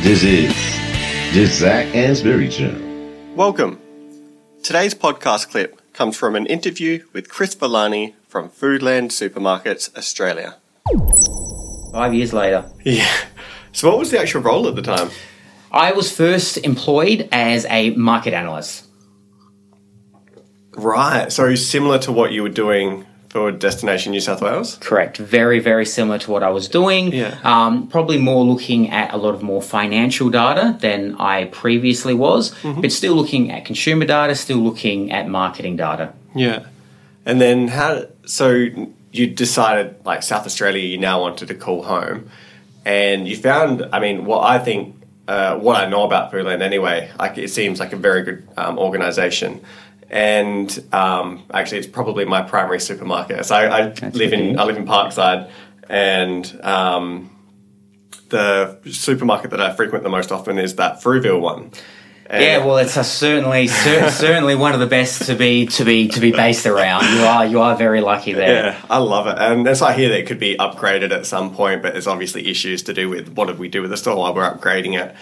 This is the Zach Anesbury Show. Welcome. Today's podcast clip comes from an interview with Chris Villani from Foodland Supermarkets Australia. Five years later. Yeah. So, what was the actual role at the time? I was first employed as a market analyst. Right. So, similar to what you were doing for Destination New South Wales? Correct. Very, very similar to what I was doing. Yeah. Um, probably more looking at a lot of more financial data than I previously was, but still looking at consumer data, still looking at marketing data. Yeah. And then, how. So, you decided, like South Australia, you now wanted to call home. And you found, I mean, what I think, uh, what I know about Foodland anyway, like it seems like a very good um, organisation. And um, actually, it's probably my primary supermarket. So I, I live in. I live in Parkside, and um, the supermarket that I frequent the most often is that Frewville one. And- Yeah, well, it's a certainly cer- certainly one of the best to be to be to be based around. You are you are very lucky there. Yeah, I love it. And as I hear that it could be upgraded at some point, but there's obviously issues to do with what did we do with the store while we're upgrading it.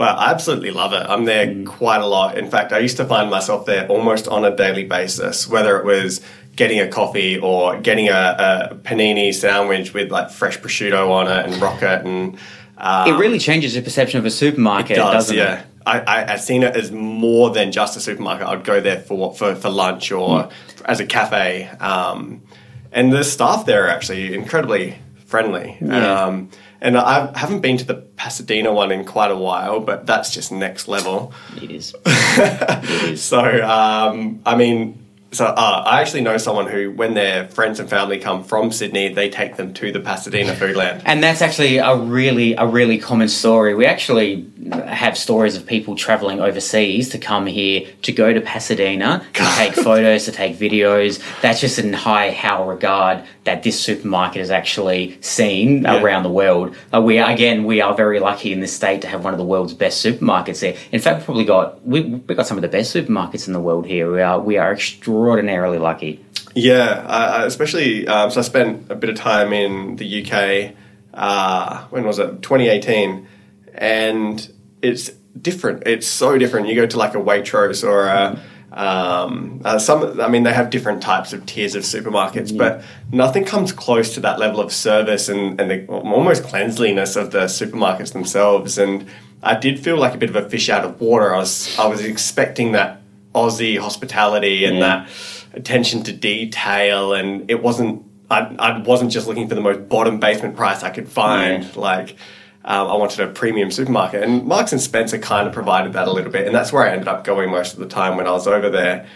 But I absolutely love it. I'm there quite a lot. In fact, I used to find myself there almost on a daily basis, whether it was getting a coffee or getting a, a panini sandwich with like fresh prosciutto on it and rocket and It really changes your perception of a supermarket, does, doesn't yeah. it? I, I, I've seen it as more than just a supermarket. I'd go there for for, for lunch or as a cafe. Um, and the staff there are actually incredibly friendly. Yeah. Um, and I haven't been to the Pasadena one in quite a while, but that's just next level. It is. it is. So, um, I mean, so uh, I actually know someone who, when their friends and family come from Sydney, they take them to the Pasadena Foodland. And that's actually a really a really common story. We actually have stories of people traveling overseas to come here to go to Pasadena to take photos, to take videos. That's just in high how regard that this supermarket is actually seen Yeah. around the world. Uh, we are, again we are very lucky in this state to have one of the world's best supermarkets there. In fact, we've probably got we we got some of the best supermarkets in the world here. We are we are extraordinarily lucky. Yeah, uh, especially um, so. I spent a bit of time in the UK. Uh, when was it? 2018, and it's different. It's so different. You go to like a Waitrose or a. Um, uh, some, I mean, they have different types of tiers of supermarkets, but nothing comes close to that level of service and, and the almost cleanliness of the supermarkets themselves. And I did feel like a bit of a fish out of water. I was, I was expecting that Aussie hospitality and Yeah. that attention to detail, and it wasn't. I, I wasn't just looking for the most bottom basement price I could find. Yeah. Like, um, I wanted a premium supermarket, and Marks and Spencer kind of provided that a little bit, and that's where I ended up going most of the time when I was over there.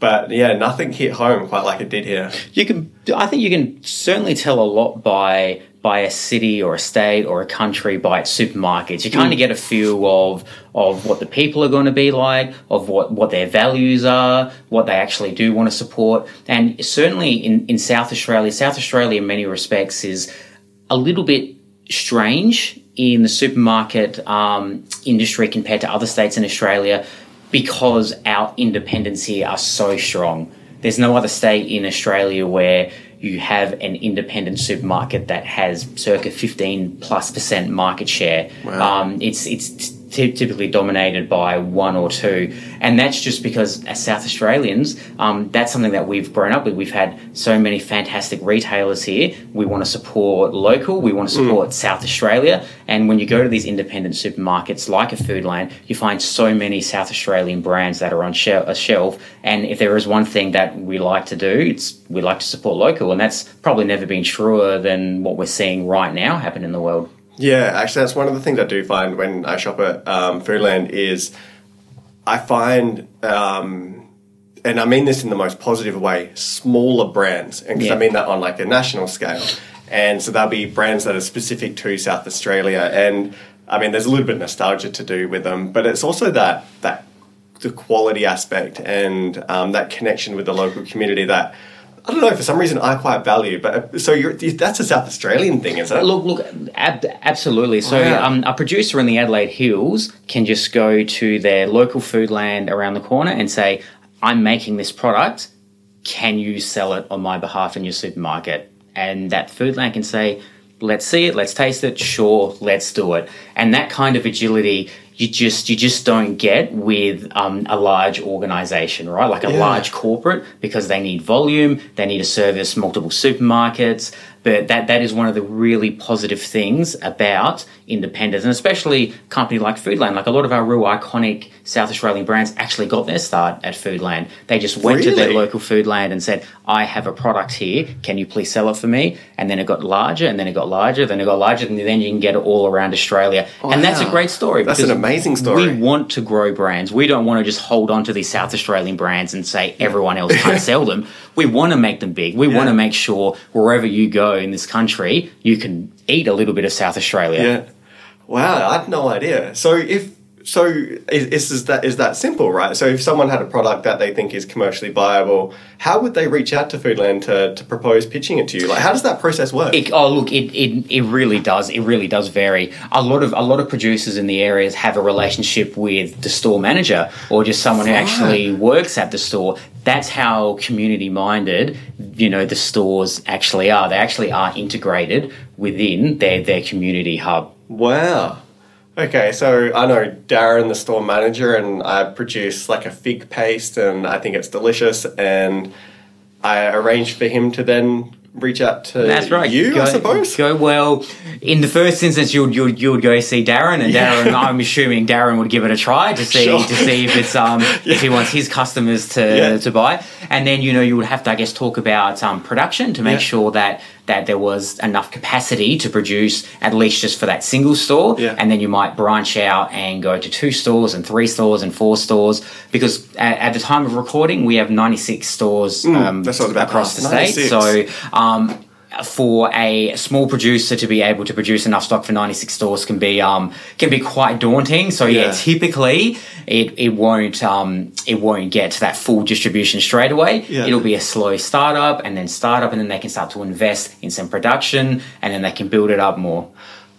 But yeah, nothing hit home quite like it did here. You can, I think, you can certainly tell a lot by by a city or a state or a country by its supermarkets. You kind of get a feel of of what the people are going to be like, of what what their values are, what they actually do want to support, and certainly in in South Australia, South Australia in many respects is a little bit strange in the supermarket um, industry compared to other states in Australia because our independence here are so strong. There's no other state in Australia where you have an independent supermarket that has circa 15 plus percent market share. Um, it's it's t- typically dominated by one or two, and that's just because as South Australians, um, that's something that we've grown up with. We've had so many fantastic retailers here. We want to support local. We want to support South Australia, and when you go to these independent supermarkets like a Foodland, you find so many South Australian brands that are on shel- a shelf. And if there is one thing that we like to do, it's we like to support local, and that's probably never been truer than what we're seeing right now happen in the world. Yeah, actually, that's one of the things I do find when I shop at um, Foodland is I find, um, and I mean this in the most positive way, smaller brands, and 'cause Yeah. I mean that on like a national scale, and so there'll be brands that are specific to South Australia, and I mean there's a little bit of nostalgia to do with them, but it's also that that the quality aspect and um, that connection with the local community that. I don't know. For some reason, I quite value. But uh, so you're, that's a South Australian thing, is it? Look, look, ab- absolutely. So, Wow. um, a producer in the Adelaide Hills can just go to their local Foodland around the corner and say, "I'm making this product. Can you sell it on my behalf in your supermarket?" And that Foodland can say, let's see it, let's taste it, sure, let's do it. And that kind of agility you just you just don't get with um, a large organization, right? Like a Yeah. large corporate because they need volume, they need to service multiple supermarkets. But that that is one of the really positive things about independence, and especially a company like Foodland. Like a lot of our real iconic South Australian brands actually got their start at Foodland. They just went to their local Foodland and said, "I have a product here. Can you please sell it for me?" And then it got larger, and then it got larger, then it got larger, and then you can get it all around Australia. Oh, and that's a great story. That's an amazing story. We want to grow brands. We don't want to just hold on to these South Australian brands and say everyone else can't sell them. We want to make them big. We want to make sure wherever you go in this country, you can eat a little bit of South Australia. Yeah. Wow, I had no idea. So if so, is, is, is that is that simple, right? So if someone had a product that they think is commercially viable, how would they reach out to Foodland to, to propose pitching it to you? Like, how does that process work? It, oh look, it, it it really does. It really does vary. A lot of a lot of producers in the areas have a relationship with the store manager or just someone who actually works at the store. That's how community minded, you know, the stores actually are. They actually are integrated within their their community hub. Wow. Okay, so I know Darren, the store manager, and I produce like a fig paste, and I think it's delicious. And I arranged for him to then reach out to That's right. you, go, I suppose. Go well. In the first instance, you'd you'd, you'd go see Darren, and Yeah. Darren. I'm assuming Darren would give it a try to see Sure. to see if it's um if he wants his customers to Yeah. to buy, and then you know you would have to I guess talk about um production to make Yeah. sure that that there was enough capacity to produce at least just for that single store, Yeah. and then you might branch out and go to two stores and three stores and four stores because at, at the time of recording we have 96 stores um, Mm, that's what I was about to across the state. So um, for a small producer to be able to produce enough stock for 96 stores can be um, can be quite daunting. So yeah, Yeah. typically it, it won't um, it won't get to that full distribution straight away. Yeah. It'll be a slow startup and then startup and then they can start to invest in some production and then they can build it up more.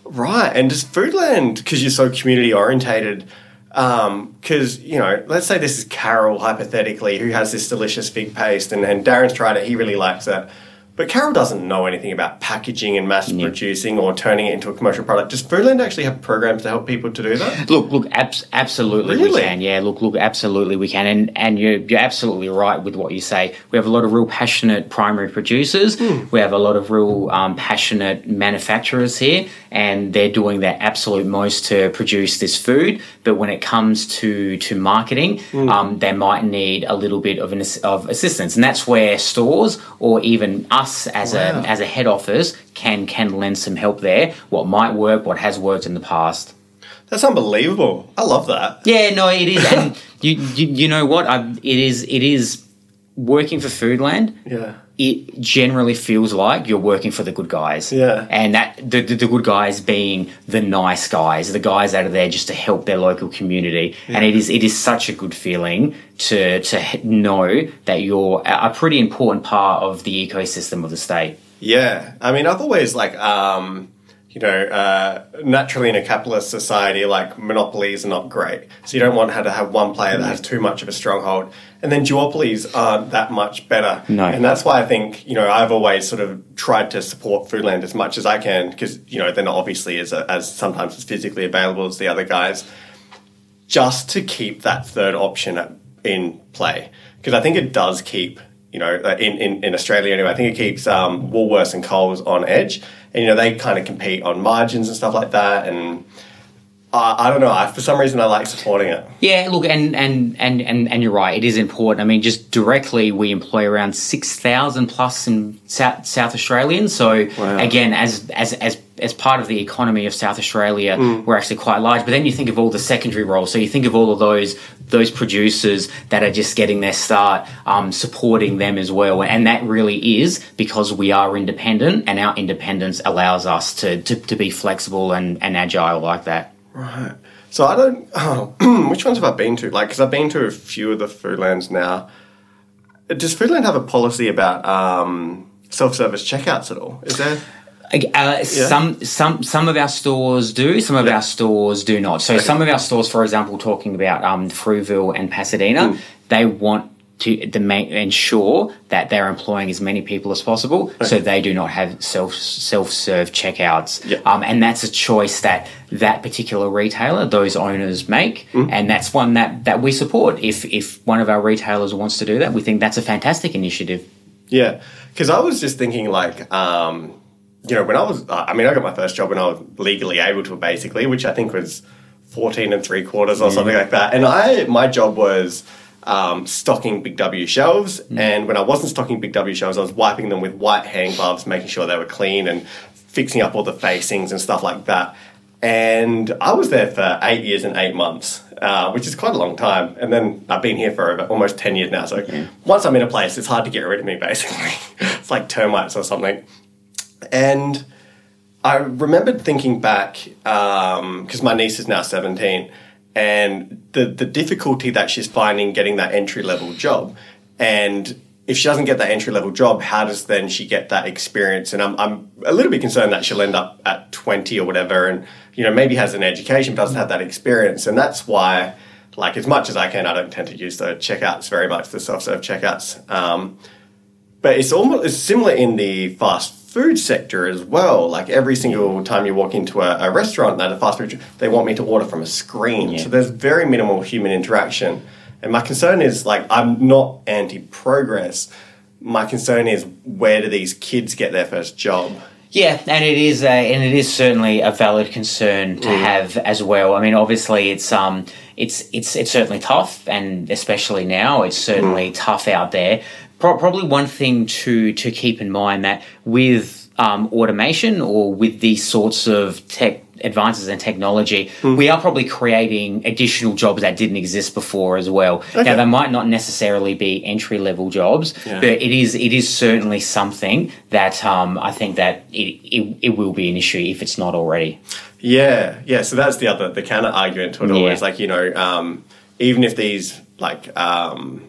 Right, and does Foodland because you're so community orientated? Because you know, let's say this is Carol hypothetically, who has this delicious fig paste, and, and Darren's tried it, he really likes it. But Carol doesn't know anything about packaging and mass producing or turning it into a commercial product. Does Foodland actually have programs to help people to do that? Look, look, abs- absolutely we can. Yeah, look, look, absolutely we can. And and you're you're absolutely right with what you say. We have a lot of real passionate primary producers. We have a lot of real um, passionate manufacturers here, and they're doing their absolute most to produce this food. But when it comes to to marketing, um, they might need a little bit of an of assistance, and that's where stores or even us as Wow. a as a head office can can lend some help there. What might work, what has worked in the past. That's unbelievable. I love that. Yeah, no, it is, and you, you you know what? I, it is it is working for Foodland. Yeah. It generally feels like you're working for the good guys. Yeah. and that the, the, the good guys being the nice guys, the guys that are there just to help their local community, and it is it is such a good feeling to to know that you're a a pretty important part of the ecosystem of the state. Yeah, I mean, I've always like, um, you know, uh, naturally in a capitalist society, like monopolies are not great. So you don't want to have one player that has too much of a stronghold, and then duopolies aren't that much better. No. and that's why I think you know I've always sort of tried to support Foodland as much as I can because you know they're not obviously as as sometimes as physically available as the other guys, just to keep that third option at, in play because I think it does keep you know uh, in, in, in Australia anyway. I think it keeps um, Woolworths and Coles on edge. And you know they kind of compete on margins and stuff like that. And uh, I don't know I, for some reason I like supporting it Yeah, look, and and and and and you're right. It is important. I mean, just directly, we employ around six thousand plus in South, South Australians. So Wow. again, as as as as part of the economy of South Australia, we're actually quite large. But then you think of all the secondary roles. So you think of all of those those producers that are just getting their start, um, supporting them as well. And that really is because we are independent, and our independence allows us to to, to be flexible and, and agile like that. Right. So I don't. Oh, which ones have I been to? Like, because I've been to a few of the Foodlands now. Does Foodland have a policy about um, self-service checkouts at all? Is there? Uh, Some some some of our stores do, some of Yeah. our stores do not. So some of our stores, for example, talking about um, Frewville and Pasadena, Hmm. they want to, ensure that they're employing as many people as possible, so they do not have self self serve checkouts. Yeah. Um, and that's a choice that that particular retailer, those owners make, Mm. and that's one that that we support. If if one of our retailers wants to do that, we think that's a fantastic initiative. Yeah, because I was just thinking, like, um, you know, when I was, I mean, I got my first job when I was legally able to, basically, which I think was 14 and three quarters or something like that. And I, my job was um, stocking Big W shelves. And when I wasn't stocking Big W shelves, I was wiping them with white hand gloves, making sure they were clean and fixing up all the facings and stuff like that. And I was there for eight years and eight months, uh, which is quite a long time. And then I've been here for over, almost 10 years now. So once I'm in a place, it's hard to get rid of me, basically. it's like termites or something. And I remembered thinking back, because my niece is now 17, and the, the difficulty that she's finding getting that entry level job. And if she doesn't get that entry level job, how does then she get that experience? And I'm, I'm a little bit concerned that she'll end up at 20 or whatever and, you know, maybe has an education, but doesn't have that experience. And that's why, like, as much as I can, I don't tend to use the checkouts very much, the self serve checkouts. Um, but it's almost it's similar in the fast food sector as well. Like every single time you walk into a, a restaurant at a fast food, they want me to order from a screen. Yeah. So there's very minimal human interaction. And my concern is like I'm not anti-progress. My concern is where do these kids get their first job? Yeah, and it is a, and it is certainly a valid concern to have as well. I mean, obviously, it's um, it's it's it's certainly tough, and especially now, it's certainly tough out there. Pro- probably one thing to to keep in mind that with um, automation or with these sorts of tech advances in technology, we are probably creating additional jobs that didn't exist before as well. Now, they might not necessarily be entry level jobs, Yeah. but it is it is certainly something that um, I think that it, it, it will be an issue if it's not already. Yeah, yeah. So that's the other the counter argument to it Yeah. is like you know um, even if these like um,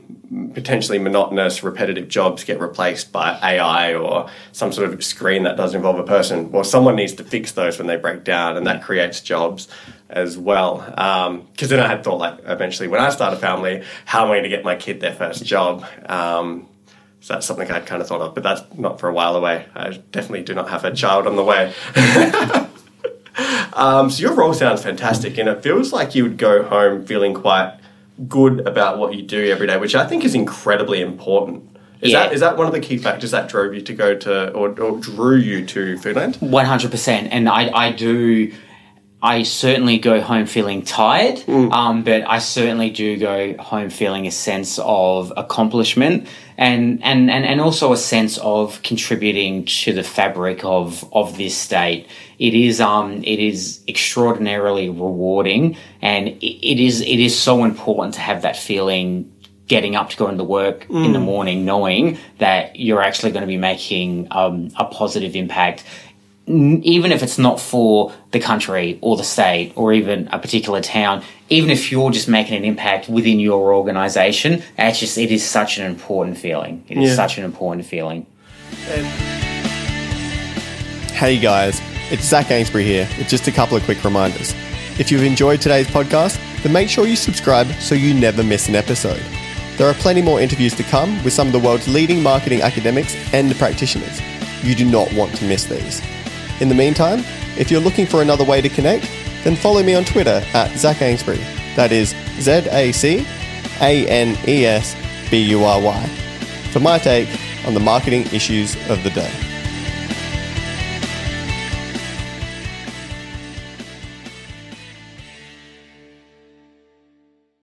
potentially monotonous repetitive jobs get replaced by AI or some sort of screen that doesn't involve a person, well, someone needs to fix those when they break down, and that creates jobs as well. Because then I had thought like eventually when I start a family, how am I going to get my kid their first job? Um, so that's something I'd kind of thought of, but that's not for a while away. I definitely do not have a child on the way. Um, so your role sounds fantastic, and it feels like you would go home feeling quite good about what you do every day, which I think is incredibly important. Is Yeah. that is that one of the key factors that drove you to go to or, or drew you to Foodland? One hundred percent, and I I do. I certainly go home feeling tired, um, but I certainly do go home feeling a sense of accomplishment and, and, and, and also a sense of contributing to the fabric of, of this state. It is um it is extraordinarily rewarding, and it, it is it is so important to have that feeling getting up to go into work in the morning knowing that you're actually going to be making um, a positive impact even if it's not for the country or the state or even a particular town even if you're just making an impact within your organization it's just it is such an important feeling It is Yeah. such an important feeling Hey guys, it's Zach Anesbury here with just a couple of quick reminders. If you've enjoyed today's podcast, then make sure you subscribe so you never miss an episode. There are plenty more interviews to come with some of the world's leading marketing academics and practitioners. You do not want to miss these. In the meantime, if you're looking for another way to connect, then follow me on Twitter at Zach Anesbury. That is Z A C A N E S B U R Y for my take on the marketing issues of the day.